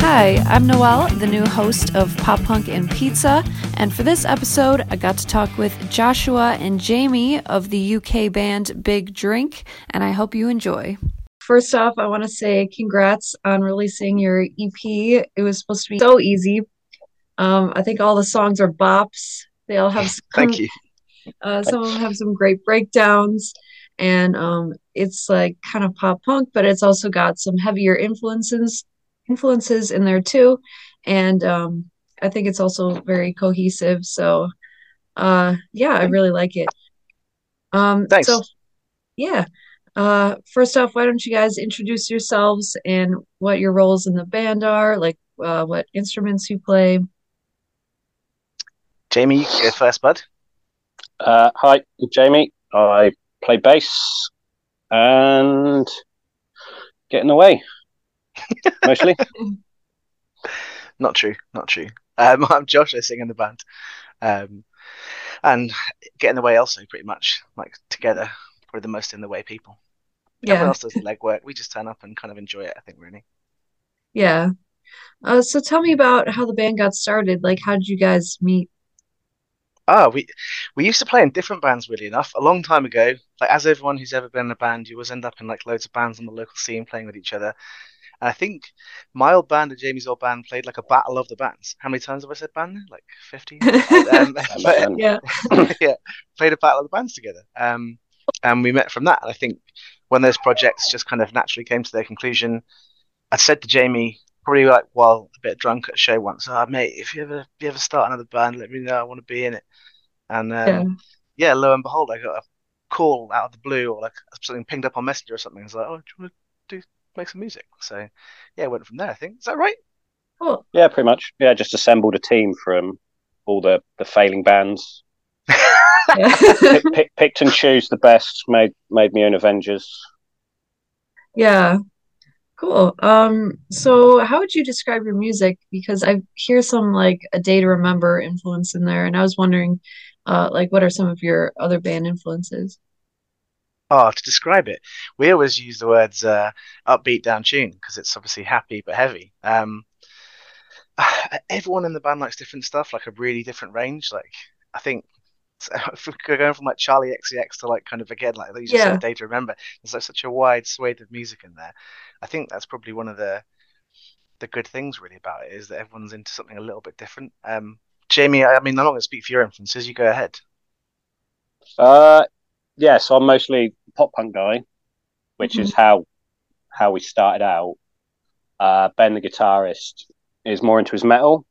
Hi, I'm Noelle, the new host of Pop Punk and Pizza, and for this episode, I got to talk with Joshua and Jamie of the UK band Big Drink, and I hope you enjoy. First off, I want to say congrats on releasing your EP. It was supposed to be so easy. Um, I think all the songs are bops. They all have some, Thank you. Uh, some of them have some great breakdowns, and um, it's like kind of pop punk, but it's also got some heavier influences influences in there too, and um, I think it's also very cohesive. So, uh, yeah, I really like it. Um, Thanks. So, yeah. Uh, first off, why don't you guys introduce yourselves and what your roles in the band are, like uh, what instruments you play? Jamie, you go first, bud. Uh, hi, Jamie. I play bass and get in the way, mostly. Not true, not true. Um, I'm Josh. I sing in the band, um, and get in the way also pretty much like together. Probably the most in the way people. Everyone Yeah, else does the legwork. We just turn up and kind of enjoy it. I think really. yeah. Uh, so tell me about how the band got started. Like, how did you guys meet? Ah, we we used to play in different bands. Really enough, a long time ago. Like as everyone who's ever been in a band, you always end up in like loads of bands on the local scene playing with each other. And I think my old band and Jamie's old band played like a battle of the bands. How many times have I said band? Like fifty. um, but, Yeah, yeah, played a battle of the bands together. Um, and we met from that. And I think when those projects just kind of naturally came to their conclusion, I said to Jamie, probably like while a bit drunk at a show once, "Ah, mate, if you ever if you ever start another band, let me know. I want to be in it." And um, yeah. yeah, lo and behold, I got a call out of the blue, or like something pinged up on Messenger or something. I was like, "Oh, do you want to do make some music?" So yeah, went from there. I think is that right? Cool. yeah, pretty much. Yeah, just assembled a team from all the, the failing bands. Yeah. Pick, pick, picked and choose the best. Made made me own Avengers. Yeah, cool. Um, so how would you describe your music? Because I hear some like a Day to Remember influence in there, and I was wondering, uh, like what are some of your other band influences? Oh, to describe it, we always use the words uh, upbeat down tune because it's obviously happy but heavy. Um, everyone in the band likes different stuff, like a really different range. Like I think so if we're going from like Charli XCX to like kind of again like you just Yeah. said, Day to Remember. There's like such a wide swathe of music in there. I think that's probably one of the the good things really about it is that everyone's into something a little bit different. Um, Jamie, I I mean, I'm not going to speak for your influences. You go ahead. Uh, yeah, so I'm mostly pop punk guy, which is how how we started out. Uh, Ben, the guitarist, is more into his metal,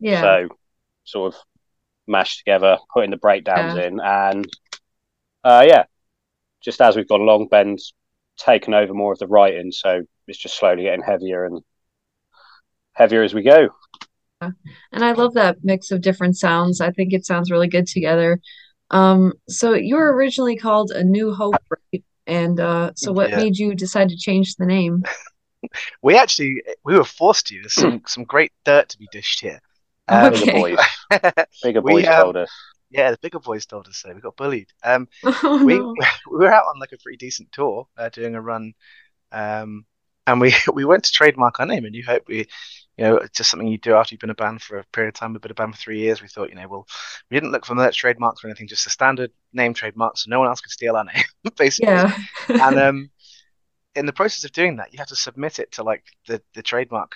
Yeah, so sort of mashed together, putting the breakdowns Yeah. in, and uh, yeah, just as we've gone along, Ben's taken over more of the writing, so it's just slowly getting heavier and heavier as we go. and I love that mix of different sounds. I think it sounds really good together. Um, so you were originally called A New Hope, right? And uh, so what Yeah. made you decide to change the name? We actually we were forced to. There's some some great dirt to be dished here. Um, Bigger boys, bigger We, boys um, told us. yeah, the bigger boys told us so. We got bullied. Um, Oh we no. we were out on like a pretty decent tour, uh, doing a run, um, and we we went to trademark our name. And you hope we, you know, it's just something you do after you've been a band for a period of time. We've been a band for three years. We thought, you know, well, we didn't look for merch trademarks or anything, just a standard name trademark, so no one else could steal our name, basically. Yeah. And um, in the process of doing that, you have to submit it to like the the trademark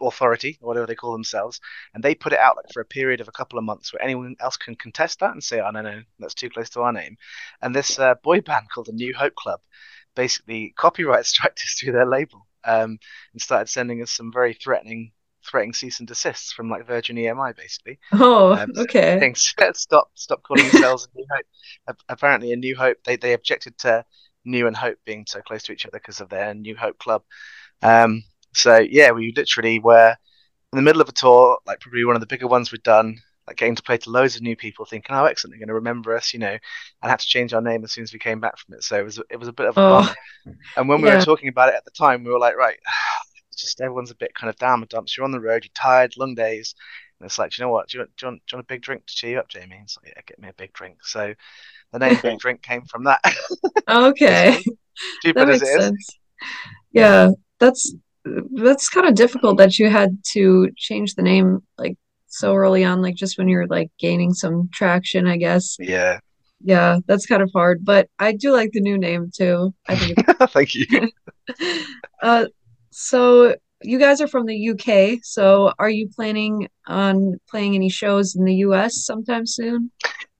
authority or whatever they call themselves, and they put it out like for a period of a couple of months where anyone else can contest that and say, "Oh no, no, that's too close to our name." And this uh, boy band called the New Hope Club basically copyright striked us through their label um, and started sending us some very threatening threatening cease and desists from like Virgin EMI basically. Oh, Um, okay. Things stop stop calling yourselves a New Hope. Apparently, a New Hope they they objected to New and Hope being so close to each other because of their New Hope Club. Um, so yeah, we literally were in the middle of a tour, like probably one of the bigger ones we'd done. Like getting to play to loads of new people, thinking, "Oh, excellent, they're going to remember us," you know, and had to change our name as soon as we came back from it. So it was it was a bit of a Oh. And when we Yeah. were talking about it at the time, we were like, right, just everyone's a bit kind of down the dumps. You're on the road, you're tired, long days. And it's like, do you know what? Do you, want, do, you want, do you want a big drink to cheer you up, Jamie? It's like, yeah, get me a big drink. So the name Big Drink came from that. Okay. Stupid that as makes it is. sense. Yeah, that's that's kind of difficult that you had to change the name like so early on, like just when you're like gaining some traction, I guess. Yeah. Yeah, that's kind of hard, but I do like the new name too. I think Thank you. Uh, so you guys are from the UK, so are you planning on playing any shows in the US sometime soon?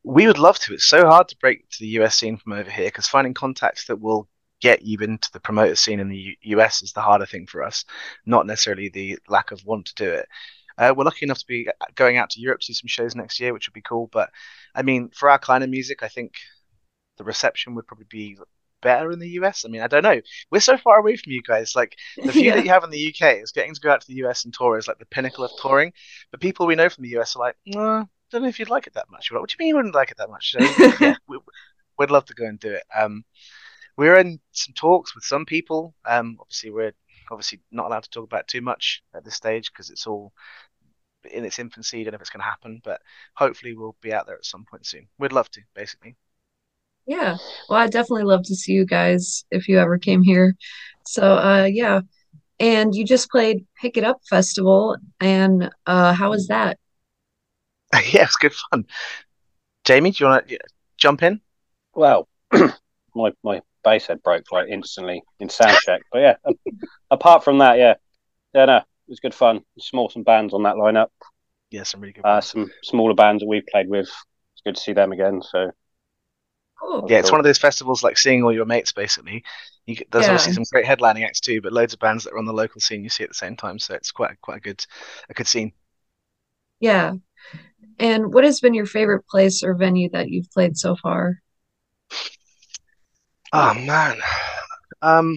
We would love to. It's so hard to break to the US scene from over here because finding contacts that will get you into the promoter scene in the U US is the harder thing for us, not necessarily the lack of want to do it. Uh, we're lucky enough to be going out to Europe to do some shows next year, which would be cool. But I mean, for our kind of music, I think the reception would probably be better in the US. I mean, I don't know. We're so far away from you guys. Like the few Yeah. that you have in the UK is getting to go out to the US and tour is like the pinnacle of touring. But people we know from the US are like, no, don't know if you'd like it that much. We're like, what do you mean you wouldn't like it that much? So, yeah, we, we'd love to go and do it. Um, we're in some talks with some people. Um, obviously we're obviously not allowed to talk about too much at this stage because it's all in its infancy. Don't know if it's going to happen, but hopefully we'll be out there at some point soon. We'd love to, basically. Yeah. Well, I'd definitely love to see you guys if you ever came here. So, uh, yeah. And you just played Pick It Up Festival, and uh, how was that? yeah, it's good fun. Jamie, do you want to jump in? Well, my my bass head broke like instantly in sound check. But yeah, apart from that, yeah, yeah, no, it was good fun. Small some bands on that lineup. Yeah, some really good. Uh, some smaller bands that we've played with. It's good to see them again. So Cool. Yeah, it's cool. one of those festivals like seeing all your mates basically. You, there's Yeah. obviously some great headlining acts too, but loads of bands that are on the local scene you see at the same time. So it's quite quite a good a good scene. Yeah. And what has been your favorite place or venue that you've played so far? Oh man, um,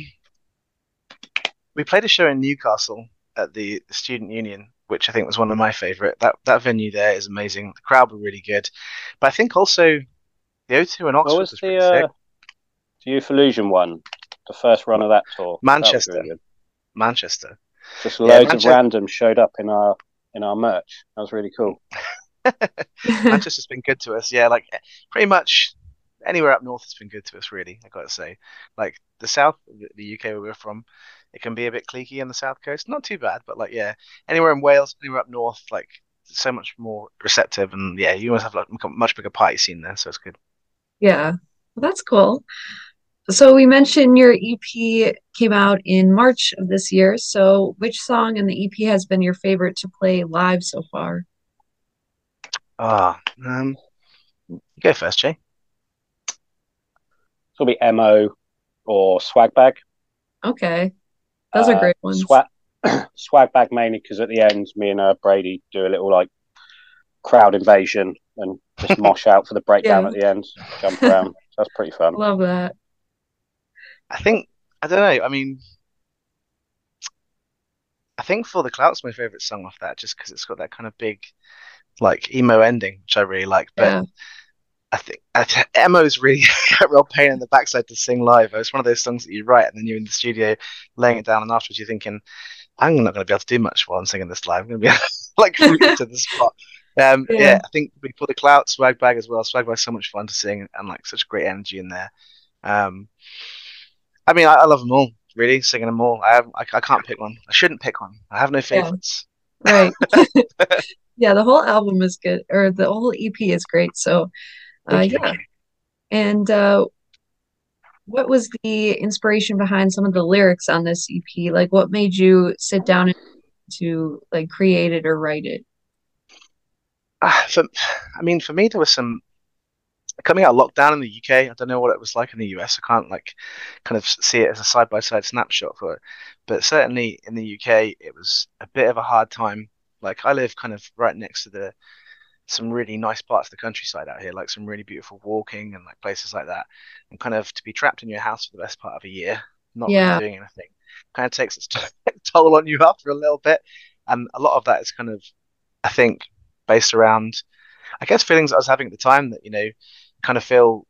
we played a show in Newcastle at the Student Union, which I think was one of my favorite. That that venue there is amazing. The crowd were really good, but I think also the O2 in what Oxford was was the pretty uh, sick. the Youth Illusion one? The first run of that tour. That Manchester. really. Manchester. Just Yeah, loads Manchester- of randoms showed up in our in our merch. That was really cool. Manchester's been good to us. Yeah, like pretty much anywhere up north has been good to us, really. I got to say, like the south, the- UK where we're from, it can be a bit cliquey on the south coast. Not too bad, but like yeah, anywhere in Wales, anywhere up north, like so much more receptive, and yeah, you must have like a much bigger party scene there, so it's good. Yeah, well, that's cool. So we mentioned your EP came out in March of this year. So which song in the EP has been your favorite to play live so far? Ah, um, you go first, Jay. It'll be Mo or Swag Bag. Okay. Those are Uh, great ones. Swag, swag bag mainly because at the end, me and uh, Brady do a little like crowd invasion and just mosh out for the breakdown Yeah. at the end, jump around. So that's pretty fun. Love that. I think I don't know. I mean, I think For the Clout's my favorite song off that, just because it's got that kind of big, like emo ending, which I really like. But Yeah. I think Emo's really a real pain in the backside to sing live. It's one of those songs that you write and then you're in the studio laying it down, and afterwards you're thinking, I'm not going to be able to do much while I'm singing this live. I'm going to be like to the spot. Um, Yeah. yeah. I think for the clout, swag bag as well. Swag bag's so much fun to sing and like such great energy in there. Um, I mean, I, I love them all. Really, singing them all. I, have, I I can't pick one. I shouldn't pick one. I have no favorites. Right. Yeah, the whole album is good, or the whole EP is great. So, uh, yeah. And uh, what was the inspiration behind some of the lyrics on this EP? Like, what made you sit down and to like create it or write it? Ah, for, I mean, for me, there was some coming out of lockdown in the UK. I don't know what it was like in the US. I can't like kind of see it as a side by side snapshot for it, but certainly in the UK, it was a bit of a hard time. Like I live kind of right next to the some really nice parts of the countryside out here, like some really beautiful walking and like places like that. And kind of to be trapped in your house for the best part of a year, not really doing anything, kind of takes its toll on you after a little bit. And a lot of that is kind of, I think, based around I guess feelings I was having at the time that you know kind of feel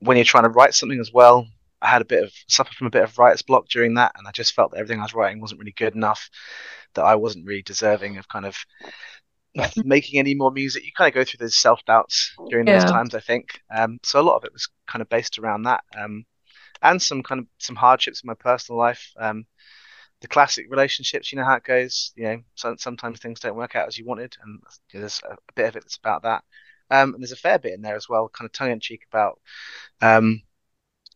when you're trying to write something as well. I had a bit of suffered from a bit of writer's block during that, and I just felt that everything I was writing wasn't really good enough. That I wasn't really deserving of kind of making any more music. You kind of go through those self doubts during those times, I think. Um, so a lot of it was kind of based around that, um, and some kind of some hardships in my personal life. Um, the classic relationships, you know how it goes. You know, so, sometimes things don't work out as you wanted, and you know, there's a, a bit of it that's about that. Um, and there's a fair bit in there as well, kind of tongue in cheek about, um,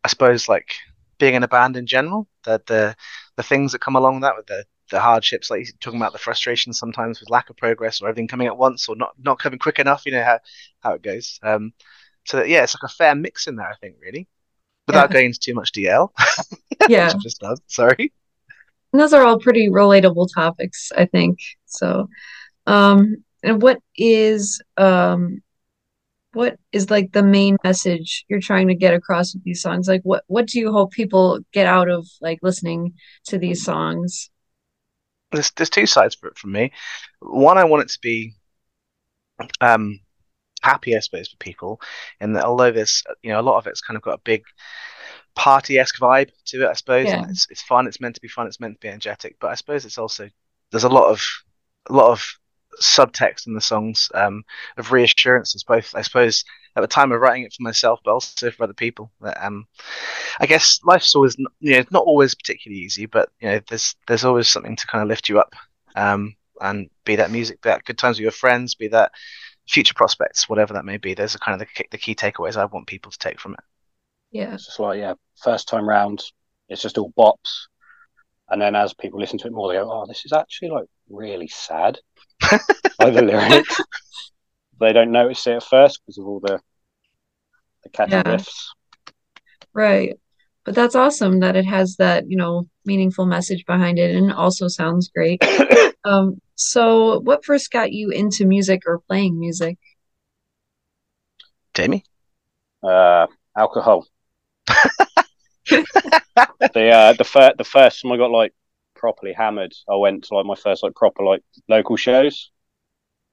I suppose, like being in a band in general. The the the things that come along with that, with the the hardships, like talking about the frustration sometimes with lack of progress or everything coming at once or not not coming quick enough. You know how how it goes. Um, so yeah, it's like a fair mix in there, I think, really, without Yeah. going into too much DL. Yeah. just done. Sorry. And those are all pretty relatable topics, I think. So, um, and what is um what is like the main message you're trying to get across with these songs? Like what what do you hope people get out of like listening to these songs? There's there's two sides for it from me. One, I want it to be um happy, I suppose, for people, and that although there's you know a lot of it's kind of got a big party-esque vibe to it, I suppose, Yeah. it's it's fun. It's meant to be fun. It's meant to be energetic, but I suppose it's also there's a lot of a lot of subtext in the songs um, of reassurances, both I suppose at the time of writing it for myself, but also for other people. That um, I guess life's always you know it's not always particularly easy, but you know there's there's always something to kind of lift you up. Um, and be that music, be that good times with your friends, be that future prospects, whatever that may be. Those are kind of the key, the key takeaways I want people to take from it. Yeah. It's just like, yeah, first time round, it's just all bops. And then as people listen to it more, they go, oh, this is actually like really sad. by the lyrics. They don't notice it at first because of all the the catchy Yeah. riffs. Right. But that's awesome that it has that, you know, meaningful message behind it and also sounds great. Um, so what first got you into music or playing music? Jamie? Uh, alcohol. the uh, the first the first time I got like properly hammered, I went to like my first like proper like local shows.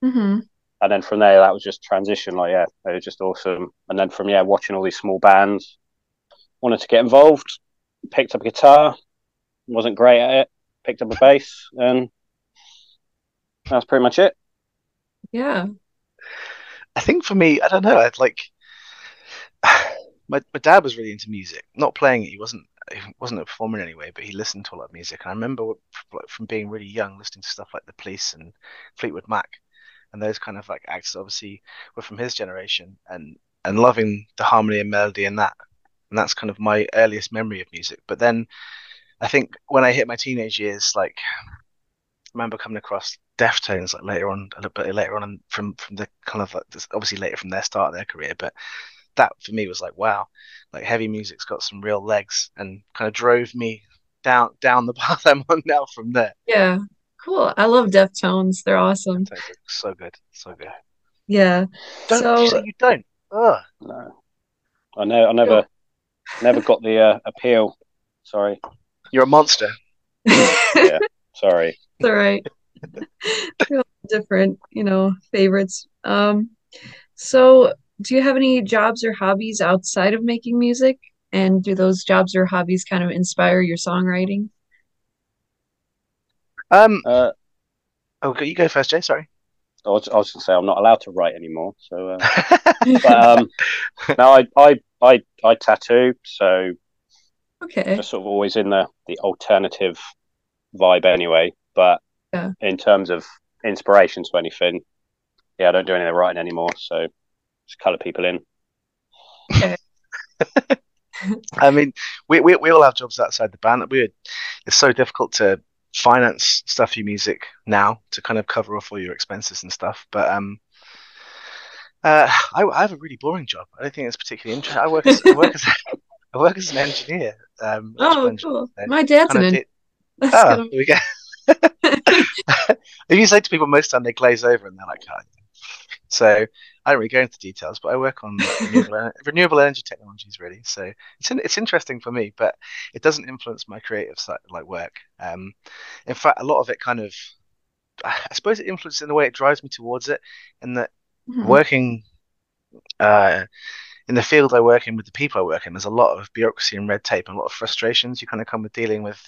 Mm-hmm. and then from there that was just transition like yeah it was just awesome and then from yeah watching all these small bands wanted to get involved picked up a guitar wasn't great at it picked up a bass and that's pretty much it Yeah. I think for me, I don't know. I'd like my my dad was really into music, not playing it. He wasn't he wasn't a performer anyway, but he listened to a lot of music. And I remember from being really young, listening to stuff like The Police and Fleetwood Mac, and those kind of like acts. Obviously, were from his generation, and and loving the harmony and melody in that. And that's kind of my earliest memory of music. But then, I think when I hit my teenage years, like I remember coming across Deftones like later on, a little bit later on, and from from the kind of like obviously later from their start of their career, but that for me was like wow, like heavy music's got some real legs, and kind of drove me down down the path I'm on now from there. Yeah. Cool. I love Deftones. They're awesome. So, so good, so good. Yeah. Don't So- you don't? Ugh. no i know i never never got the uh, appeal sorry You're a monster. Yeah. Sorry It's all right. We all have different, you know, favorites. Um, so do you have any jobs or hobbies outside of making music? And do those jobs or hobbies kind of inspire your songwriting? Um. uh, Okay, you go first, Jay. Sorry. I was, I was gonna say i'm not allowed to write anymore so uh, but um no I, I i i tattoo so Okay. just sort of always in the the alternative vibe anyway. But Yeah. in terms of inspiration to anything, yeah, I don't do any of the writing anymore. So just colour people in. I mean, we, we we all have jobs outside the band. We it's so difficult to finance stuff for your music now to kind of cover off all your expenses and stuff. But um, uh, I, I have a really boring job. I don't think it's particularly interesting. I work as I work as I work as an engineer. Um, Oh, cool. engineer. My dad's Kind an of did- Oh, gonna there we go. if you say to people most of the time they glaze over and they're like, oh. So I don't really go into details, but I work on renewable, en- renewable energy technologies really. So it's in, it's interesting for me, but it doesn't influence my creative side like work. Um, in fact, a lot of it kind of, I suppose it influences in the way it drives me towards it, and that Mhm. working uh, in the field I work in with the people I work in, there's a lot of bureaucracy and red tape and a lot of frustrations you kind of come with dealing with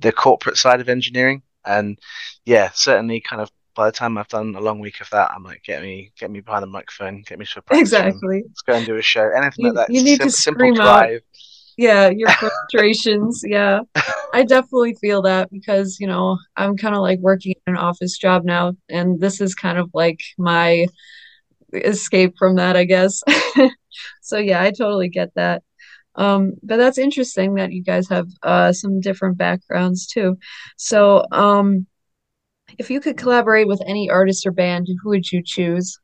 the corporate side of engineering. And yeah, certainly kind of by the time I've done a long week of that, I'm like, get me, get me behind the microphone, get me to a Exactly. let's go and do a show. Anything You- like that. you need to sim- scream simple out. drive. Yeah, your frustrations. Yeah. I definitely feel that because, you know, I'm kind of like working in an office job now, and this is kind of like my escape from that, I guess. So yeah, I totally get that. Um, but that's interesting that you guys have uh some different backgrounds too. So, um, if you could collaborate with any artist or band, who would you choose?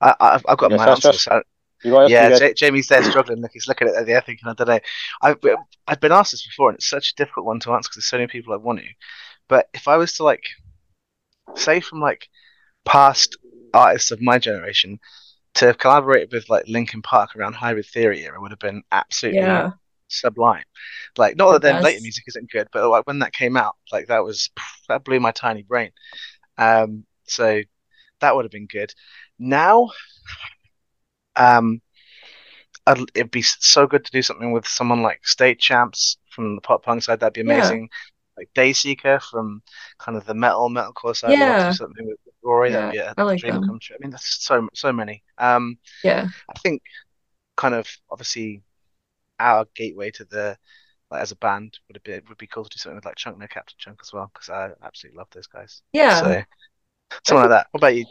I, I've, I've got Yes, my that's answer. just- so- You got, yeah, you got- Ja- Jamie's there struggling. Look, he's looking at the thinking, I don't know. I've I've been asked this before, and it's such a difficult one to answer because there's so many people I want to. But if I was to like say from like past artists of my generation to have collaborated with like Linkin Park around Hybrid Theory era would have been absolutely Yeah. Sublime. Like not that The their later music isn't good, but like when that came out, like that was that blew my tiny brain. Um, so that would have been good. Now, um, I'd, it'd be so good to do something with someone like State Champs from the pop punk side. That'd be Yeah. amazing. Like Dayseeker from kind of the metal metalcore side. I'd love to Yeah. something with Rory. That'd be Yeah, a I like dream them. come true. I mean, that's so so many. Um, Yeah. I think kind of obviously our gateway to the like as a band would be would be cool to do something with like Chunk No Captain Chunk as well because I absolutely love those guys. Yeah. So something like that. What about you?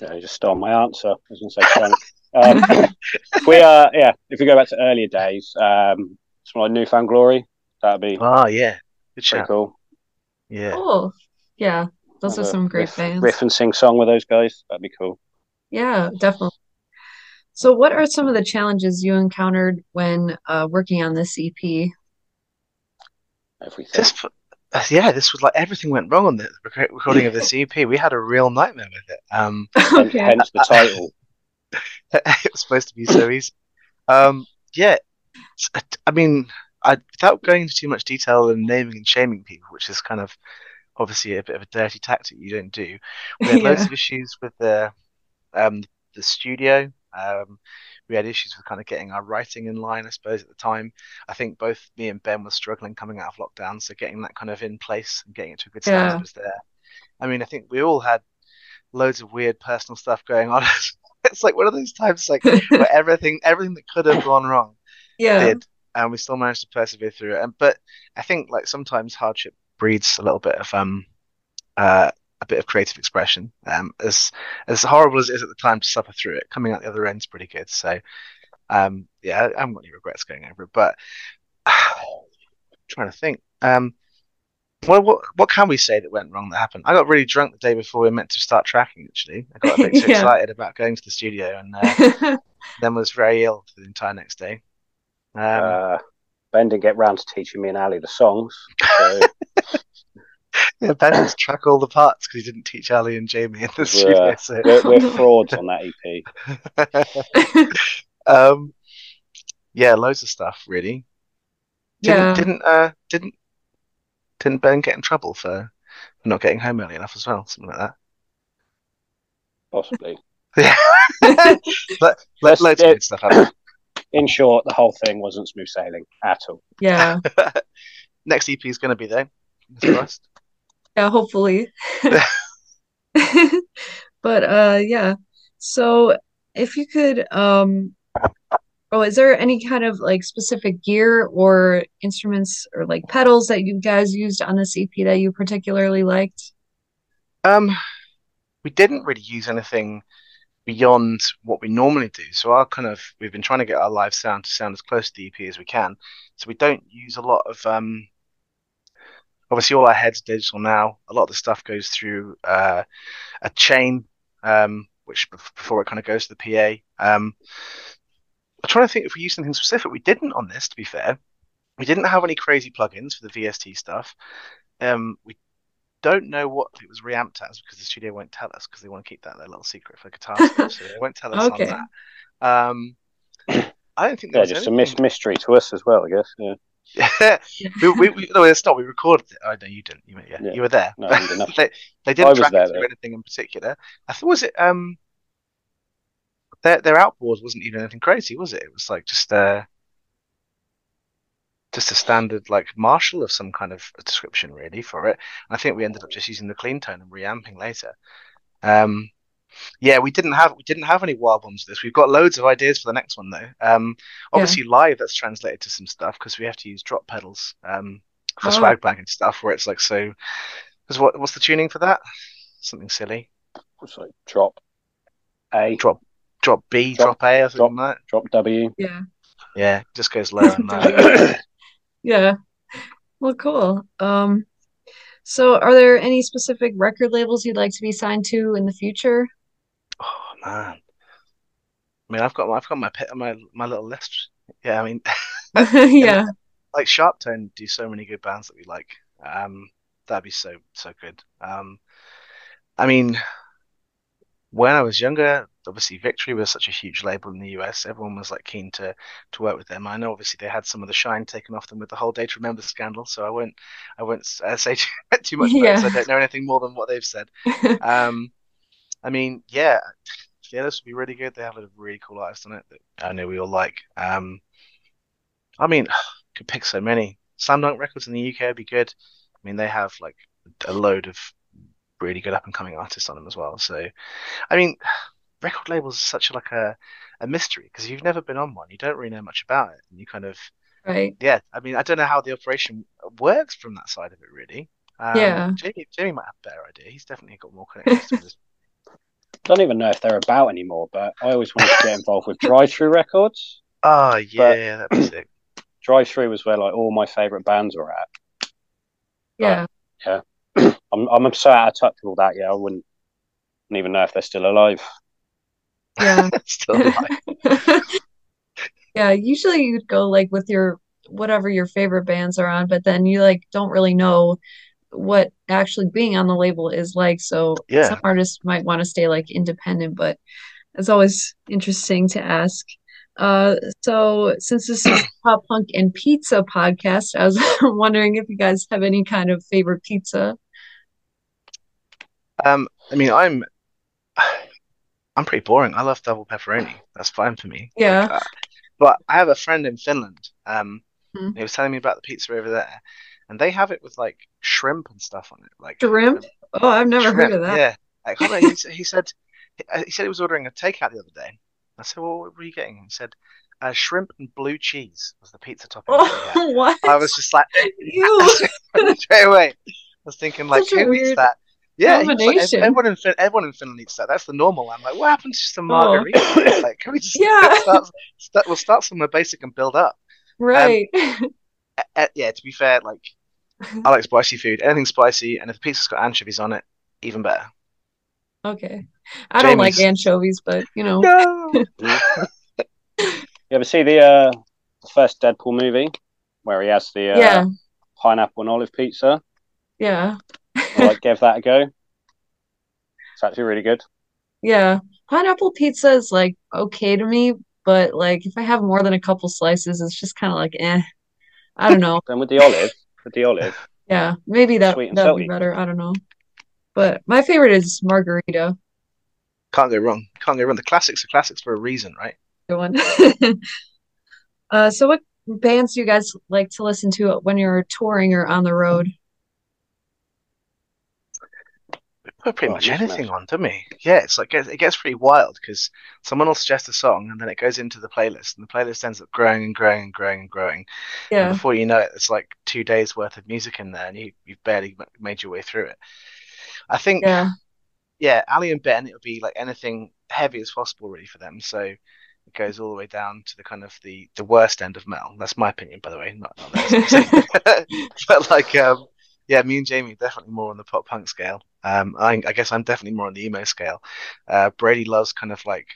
Yeah, you just stole my answer. I was going to say Chunk. um, we are, yeah. If we go back to earlier days, um, something like New Found Glory, that'd be Oh yeah, good pretty shout. cool. Yeah. Cool. Yeah, those are Have a some great riff, bands. riff and sing song with those guys. That'd be cool. Yeah, definitely. So, what are some of the challenges you encountered when uh, working on this EP? This uh, yeah, this was like everything went wrong on the recording of this EP. We had a real nightmare with it. Um, Hence- Okay. Hence the title. it was supposed to be so easy. Um, yeah, I mean, I without going into too much detail and naming and shaming people, which is kind of obviously a bit of a dirty tactic you don't do. We had loads of issues with the um the studio. Um, we had issues with kind of getting our writing in line, I suppose, at the time. I think both me and Ben were struggling coming out of lockdown, so getting that kind of in place and getting it to a good Yeah. was there. I mean, I think we all had loads of weird personal stuff going on. it's like one of those times like where everything everything that could have gone wrong Yeah. did, and we still managed to persevere through it. And but I think like sometimes hardship breeds a little bit of um uh a bit of creative expression. Um, as as horrible as it is at the time to suffer through it, coming out the other end's pretty good. So um yeah, I haven't got any regrets going over it. But trying to think. Um what, what what can we say that went wrong that happened? I got really drunk the day before we were meant to start tracking. Actually, I got a bit too Yeah. excited about going to the studio, and uh, then was very ill for the entire next day. Um, uh, ben didn't get round to teaching me and Ali the songs. So yeah, Ben had to track all the parts because he didn't teach Ali and Jamie in the We're, studio. So, we're, we're frauds on that EP. um, yeah, loads of stuff really. Didn't Yeah. didn't uh didn't didn't Ben get in trouble for for not getting home early enough as well? Something like that. Possibly. Yeah, but Let's- loads of it- good stuff happened. In short, the whole thing wasn't smooth sailing at all. Yeah. Next EP is going to be though. Yeah, hopefully. But uh yeah. So if you could um oh, is there any kind of like specific gear or instruments or like pedals that you guys used on this EP that you particularly liked? Um, we didn't really use anything beyond what we normally do. So our kind of we've been trying to get our live sound to sound as close to the EP as we can. So we don't use a lot of um. Obviously, all our heads are digital now. A lot of the stuff goes through uh, a chain, um, which before it kind of goes to the PA. Um, I'm trying to think if we used anything specific. We didn't on this, to be fair. We didn't have any crazy plugins for the VST stuff. Um, we don't know what it was reamped as because the studio won't tell us because they want to keep that their little secret for guitar stuff. So they won't tell us Okay. on that. Um, I don't think there Yeah, just a anything. mis- mystery to us as well, I guess. Yeah. We, we, we, no, it's not. We recorded it. Oh, no, you didn't. You, yeah, Yeah. you were there. No, they, they didn't track there, it anything in particular. I thought was it um their their outboard wasn't even anything crazy, was it? It was like just uh just a standard like Marshall of some kind of description really for it. And I think we ended up just using the clean tone and reamping later. Um yeah, we didn't have we didn't have any wild ones with this. We've got loads of ideas for the next one though. Um obviously live that's translated to some stuff because we have to use drop pedals um for Oh. swag bag and stuff where it's like so because what what's the tuning for that? Something silly. It's like drop A, Drop drop B, Drop- drop, A, or something like that. drop W. Yeah. Yeah, just goes lower and lower. yeah, Yeah. Well, cool. Um, so are there any specific record labels you'd like to be signed to in the future? Man. I mean, I've got my, I've got my pit, my my little list. Yeah, I mean, Yeah. like SharpTone do so many good bands that we like. Um, that'd be so so good. Um, I mean, when I was younger, obviously Victory was such a huge label in the US. Everyone was like keen to to work with them. I know obviously they had some of the shine taken off them with the whole Day to Remember scandal, so I won't I won't uh, say too, too much 'cause I don't know anything more than what they've said. Um, I mean, yeah, Fearless would be really good. They have a really cool artist on it that I know we all like. Um, I mean, could pick so many. Slam Dunk Records in the UK would be good. I mean, they have like a load of really good up and coming artists on them as well. So, I mean, record labels are such a, like a a mystery because you've never been on one, you don't really know much about it, and you kind of Right. yeah. I mean, I don't know how the operation works from that side of it really. Um, Yeah. Jamie, Jamie might have a better idea. He's definitely got more connections to this. Don't even know if they're about anymore, but I always wanted to get involved with Drive-Thru Records. Oh yeah, that'd be sick. Drive Through was where like all my favorite bands were at. Yeah. Yeah. I'm I'm so out of touch with all that. Yeah, I wouldn't, wouldn't even know if they're still alive. Yeah. Still alive. Yeah. Usually you'd go like with your whatever your favorite bands are on, but then you like don't really know what actually being on the label is like. So Yeah. some artists might want to stay like independent, but it's always interesting to ask. Uh, so since this is Pop Punk and Pizza podcast, I was wondering if you guys have any kind of favorite pizza. Um, I mean, I'm I'm pretty boring. I love double pepperoni. That's fine for me. Yeah. Like, uh, but I have a friend in Finland. Um, Hmm. he was telling me about the pizza over there, and they have it with like shrimp and stuff on it, like Shrimp? Oh, I've never heard of that. Yeah, like, on, he, he said he said he was ordering a takeout the other day. I said, well, what were you getting? He said, uh, shrimp and blue cheese was the pizza topping. that he had. Oh, what? I was just like, straight away. I was thinking like, Such who eats that? Yeah, like, everyone in fin everyone in Finland eats that. That's the normal. I'm like, what happens to just a Oh. margarita? Like, can we just Yeah. start, start? We'll start somewhere basic and build up. Right. Uh, uh, yeah, to be fair, like I like spicy food. Anything spicy, and if the pizza's got anchovies on it, even better. Okay. I don't like anchovies, but you know. No. You ever see the uh, first Deadpool movie where he has the uh, Yeah. pineapple and olive pizza? Yeah. I like give that a go. It's actually really good. Yeah. Pineapple pizza is like okay to me, but like if I have more than a couple slices, it's just kind of like eh. I don't know. Then with the olive, with the olive, Yeah, maybe that Sweet and that'd be better. I don't know. But my favorite is margarita. Can't go wrong. Can't go wrong. The classics are classics for a reason, right? Good one. Uh, so what bands do you guys like to listen to when you're touring or on the road? We put pretty Oh, much mismatch. anything on, don't we? Yeah, it's like it gets pretty wild because someone will suggest a song and then it goes into the playlist, and the playlist ends up growing and growing and growing and growing. And Yeah. before you know it, it's like two days worth of music in there, and you you've barely ma- made your way through it. I think, Yeah. yeah, Ali and Ben, it'll be like anything heavy as possible, really, for them. So it goes all the way down to the kind of the the worst end of metal. That's my opinion, by the way, not, not theirs. but like, um, yeah, me and Jamie definitely more on the pop punk scale. Um, I, I guess I'm definitely more on the emo scale. Uh, Brady loves kind of like,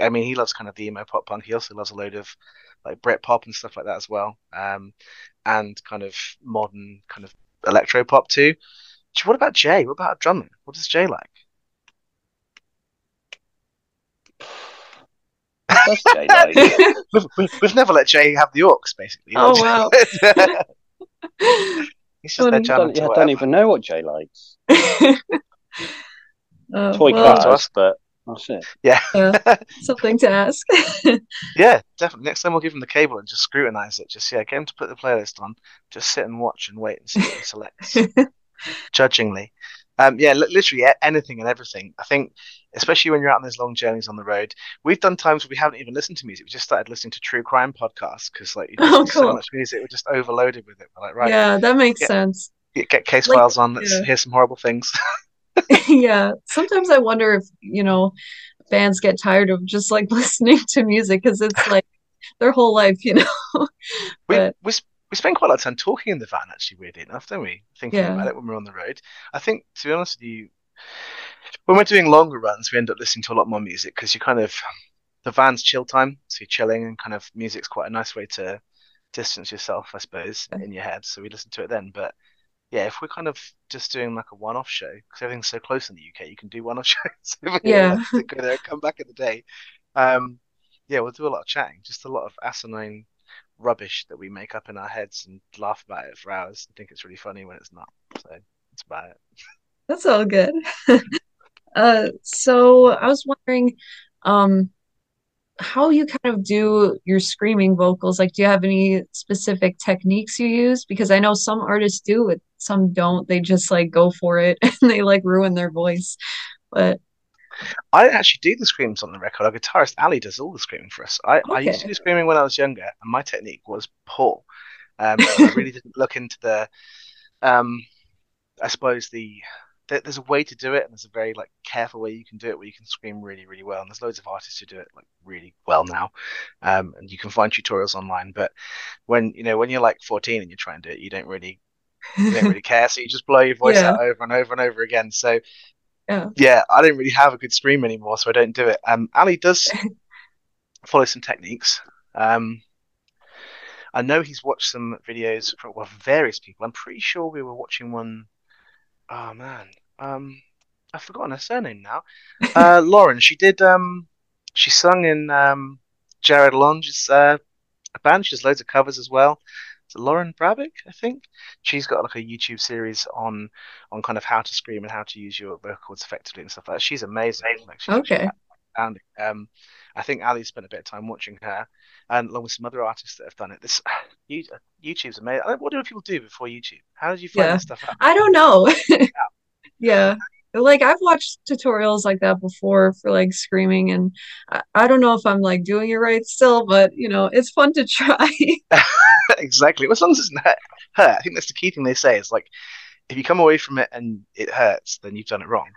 I mean, he loves kind of the emo pop punk. He also loves a load of like Brit pop and stuff like that as well. Um, and kind of modern kind of electro pop too. What about Jay? What about drumming? What does Jay like? Jay Lights. We've, we've, we've never let Jay have the aux, basically. Oh, wow. He's just Funny. there I don't, yeah, I don't even know what Jay likes. Uh, Toy well, to cars, us. but that's it. Yeah. something to ask. Yeah, definitely. Next time we'll give him the cable and just scrutinize it. Just yeah, get him to put the playlist on. Just sit and watch and wait and see what he selects. Judgingly. Um, yeah, li- literally anything and everything. I think, especially when you're out on those long journeys on the road, we've done times where we haven't even listened to music. We just started listening to true crime podcasts because like you Oh, see so much music, we're just overloaded with it. We're like, right, Yeah, that makes Yeah. sense. get, get case Like, files on. Let's yeah. hear some horrible things. yeah, sometimes I wonder if, you know, fans get tired of just like listening to music because it's like their whole life, you know. We But we s- we spend quite a lot of time talking in the van, actually, weirdly enough, don't we? Thinking Yeah. about it when we're on the road. I think, to be honest with you, when we're doing longer runs, we end up listening to a lot more music because you kind of the van's chill time, so you're chilling, and kind of music's quite a nice way to distance yourself, I suppose, in your head. So we listen to it then. But yeah, if we're kind of just doing like a one-off show, because everything's so close in the UK, you can do one-off shows. Yeah. to go there come back in the day. Um, yeah, we'll do a lot of chatting, just a lot of asinine rubbish that we make up in our heads and laugh about it for hours and think it's really funny when it's not. So that's about it. that's all good. Uh, so I was wondering, um, how you kind of do your screaming vocals. Like, do you have any specific techniques you use? Because I know some artists do it, some don't. They just like go for it and they like ruin their voice. But I don't actually do the screams on the record. Our guitarist Ali does all the screaming for us. I, I used to do screaming when I was younger, and my technique was poor. Um, I really didn't look into the, um, I suppose the, there- there's a way to do it, and there's a very like careful way you can do it where you can scream really, really well. And there's loads of artists who do it like really well now, um, and you can find tutorials online. But when you know when you're like 14 and you're trying to do it, you don't really you don't really care, so you just blow your voice Yeah. out over and over and over again. So Yeah. yeah, I don't really have a good scream anymore, so I don't do it. Um, Ali does follow some techniques. Um, I know he's watched some videos from well, various people. I'm pretty sure we were watching one oh man, um, I've forgotten her surname now. Uh, Lauren. She did. Um, she sung in um, Jared Longe's uh, band. She does loads of covers as well. Lauren Babic, I think. She's got like a YouTube series on on kind of how to scream and how to use your vocal cords effectively and stuff like that. She's amazing. Like she's Okay. and um, I think Ali spent a bit of time watching her, and along with some other artists that have done it. This YouTube's amazing. What do people do before YouTube? How did you find Yeah. stuff out? I don't know. Yeah. Like I've watched tutorials like that before for like screaming and I, I don't know if I'm like doing it right still, but you know, it's fun to try. exactly. As long as it's not hurt, I think that's the key thing they say. Is like if you come away from it and it hurts, then you've done it wrong.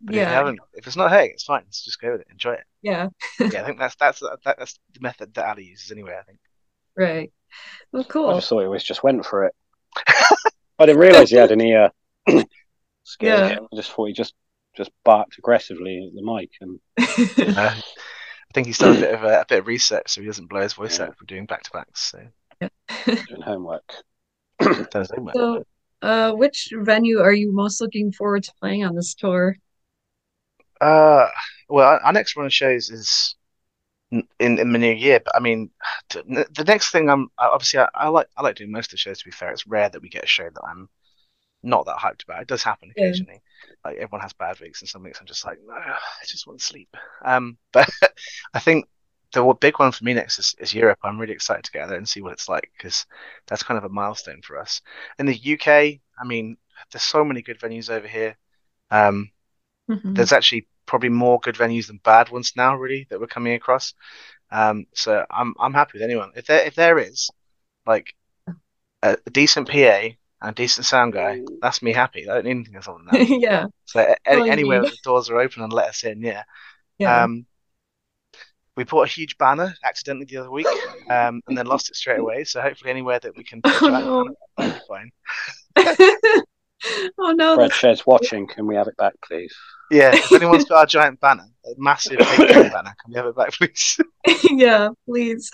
But if you haven't, if it's not hurting, it's fine. Let's just go with it, enjoy it. Yeah. Yeah, I think that's that's that, that's the method that Ali uses anyway. I think. Right. Well, I just thought he was just went for it. I didn't realise he had any uh, skills. Yeah. I just thought he just just barked aggressively at the mic and Uh, I think he's done a bit of a, a bit of research, so he doesn't blow his voice Yeah. out for doing back to backs. So doing homework. done his homework. So, uh, which venue are you most looking forward to playing on this tour? Uh, well, our- our next run of shows is in in the new year. But I mean, the next thing I'm obviously I, I like I like doing most of the shows. To be fair, it's rare that we get a show that I'm not that hyped about. It does happen Yeah. occasionally. Like everyone has bad weeks, and some weeks I'm just like, no, I just want to sleep. Um, but I think the big one for me next is, is Europe. I'm really excited to get out there and see what it's like because that's kind of a milestone for us. In the UK, I mean, there's so many good venues over here. Um, Mhm. there's actually probably more good venues than bad ones now, really, that we're coming across. Um, so I'm I'm happy with anyone. If there if there is like a, a decent PA and a decent sound guy, that's me happy. I don't need anything else than that. Yeah. So a- all any, anywhere the doors are open and let us in, yeah. Yeah. Um, we bought a huge banner accidentally the other week, um, and then lost it straight away. So hopefully anywhere that we can put a Oh, no. banner, that'll fine. Oh no, Fred that's Shed's watching. Can we have it back, please? Yeah, if anyone's got our giant banner, a massive banner, can we have it back, please? yeah, please.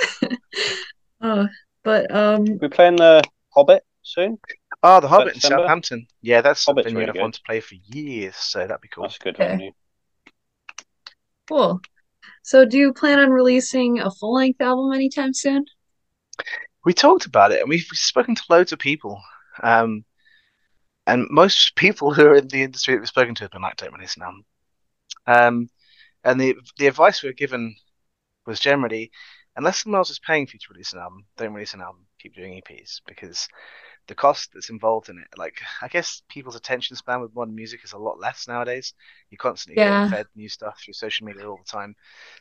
Uh, but um, We're playing the Hobbit soon. Oh, the Hobbit in December? Southampton. Yeah, that's Hobbit's something really I've wanted to play for years, so that'd be cool. That's good Okay. venue. cool. So, do you plan on releasing a full length album anytime soon? We talked about it, and we've spoken to loads of people. Um, and most people who are in the industry that we've spoken to have been like, "Don't release an album." Um, and the the advice we were given was generally, unless someone else is paying for you to release an album, don't release an album. Keep doing EPs because the cost that's involved in it, like I guess people's attention span with modern music is a lot less nowadays. You're constantly Yeah. getting fed new stuff through social media all the time.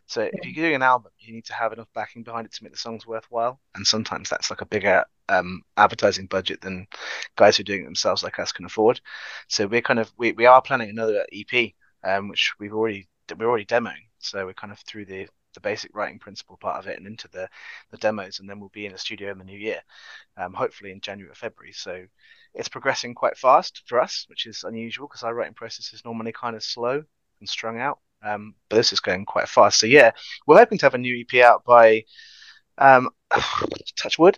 So if you're doing an album, you need to have enough backing behind it to make the songs worthwhile. And sometimes that's like a bigger um, advertising budget than guys who are doing it themselves like us can afford. So we're kind of we, we are planning another EP, um, which we've already we're already demoing. So we're kind of through the the basic writing principle part of it and into the the demos, and then we'll be in the studio in the new year um, hopefully in January or February. So it's progressing quite fast for us, which is unusual because our writing process is normally kind of slow and strung out. Um, but this is going quite fast. So yeah, we're hoping to have a new EP out by um, touch wood,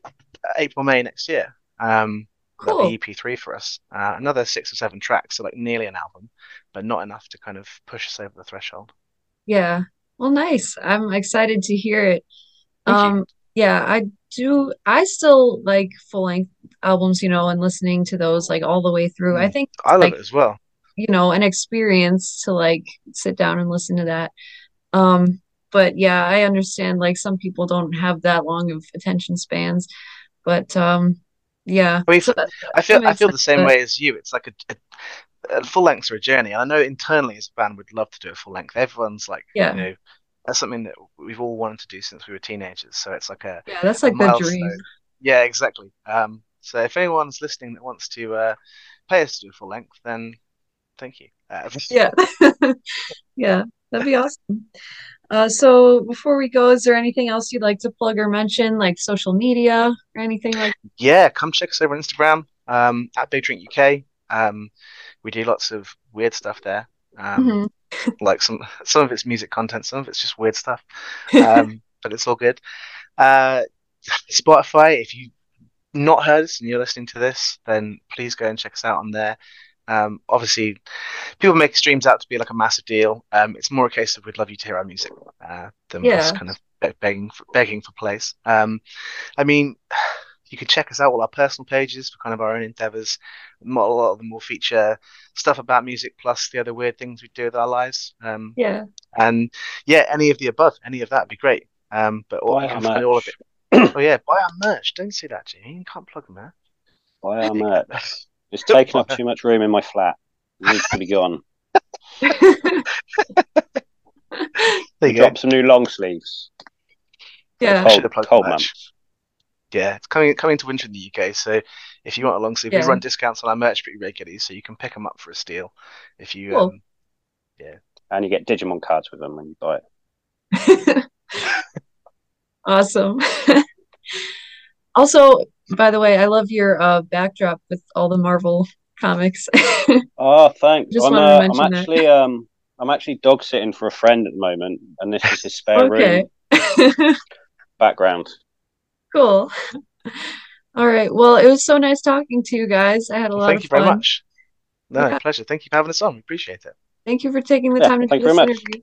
April May next year. Um, Cool. be EP3 for us. Uh, another six or seven tracks, so like nearly an album, but not enough to kind of push us over the threshold. Yeah. Well, nice. I'm excited to hear it. Thank you. Um, yeah, I do. I still like full length albums, you know, and listening to those like all the way through. I Mm. think I love like, it as well. you know, an experience to like sit down and listen to that. Um, but yeah, I understand like some people don't have that long of attention spans, but um, yeah. I mean, So that, I feel I feel the same But way as you. It's like a, a full lengths are a journey, and I know internally as a band we'd love to do a full length. Everyone's like, you yeah, know, that's something that we've all wanted to do since we were teenagers. So it's like a, yeah, that's like the dream. Yeah, exactly. Um, so if anyone's listening that wants to uh, pay us to do a full length, then thank you. Uh, Yeah. Yeah, that'd be awesome. Uh, so before we go, is there anything else you'd like to plug or mention, like social media or anything like yeah, come check us over on Instagram um, at Big Drink UK. Um, we do lots of weird stuff there. Um, Mhm. like some some of it's music content, some of it's just weird stuff. Um, but it's all good. Uh, Spotify, if you've not heard us and you're listening to this, then please go and check us out on there. Um, obviously, people make streams out to be like a massive deal. Um, it's more a case of we'd love you to hear our music uh, than us Yeah. kind of begging for, begging for place. Um, I mean, you can check us out all our personal pages for kind of our own endeavors. Not a lot of them will feature stuff about music plus the other weird things we do with our lives. Um, Yeah. and yeah, any of the above, any of that would be great. Um, but all, Buy our can all of it. Oh yeah, buy our merch. Don't say that, Jimmy. You can't plug them, man. Buy our merch. It's taking up too much room in my flat. It needs to be gone. There you go. Drop some new long sleeves. Yeah. I should Cold, have plugged cold the month. Merch. Yeah, it's coming coming to winter in the UK. So if you want a long sleeve, we Yeah. run discounts on our merch pretty regularly, so you can pick them up for a steal. If you, Cool. um, And you get Digimon cards with them when you buy it. Awesome. Also, by the way, I love your uh backdrop with all the Marvel comics. Oh, thanks. Just I'm, wanted to uh, mention I'm that. actually um I'm actually dog sitting for a friend at the moment, and this is his spare Okay. room background. Cool. All right. Well, it was so nice talking to you guys. I had a lot thank of fun. Thank you very much. No, Yeah. pleasure. Thank you for having us on. We appreciate it. Thank you for taking the Yeah, time to do this very much. interview.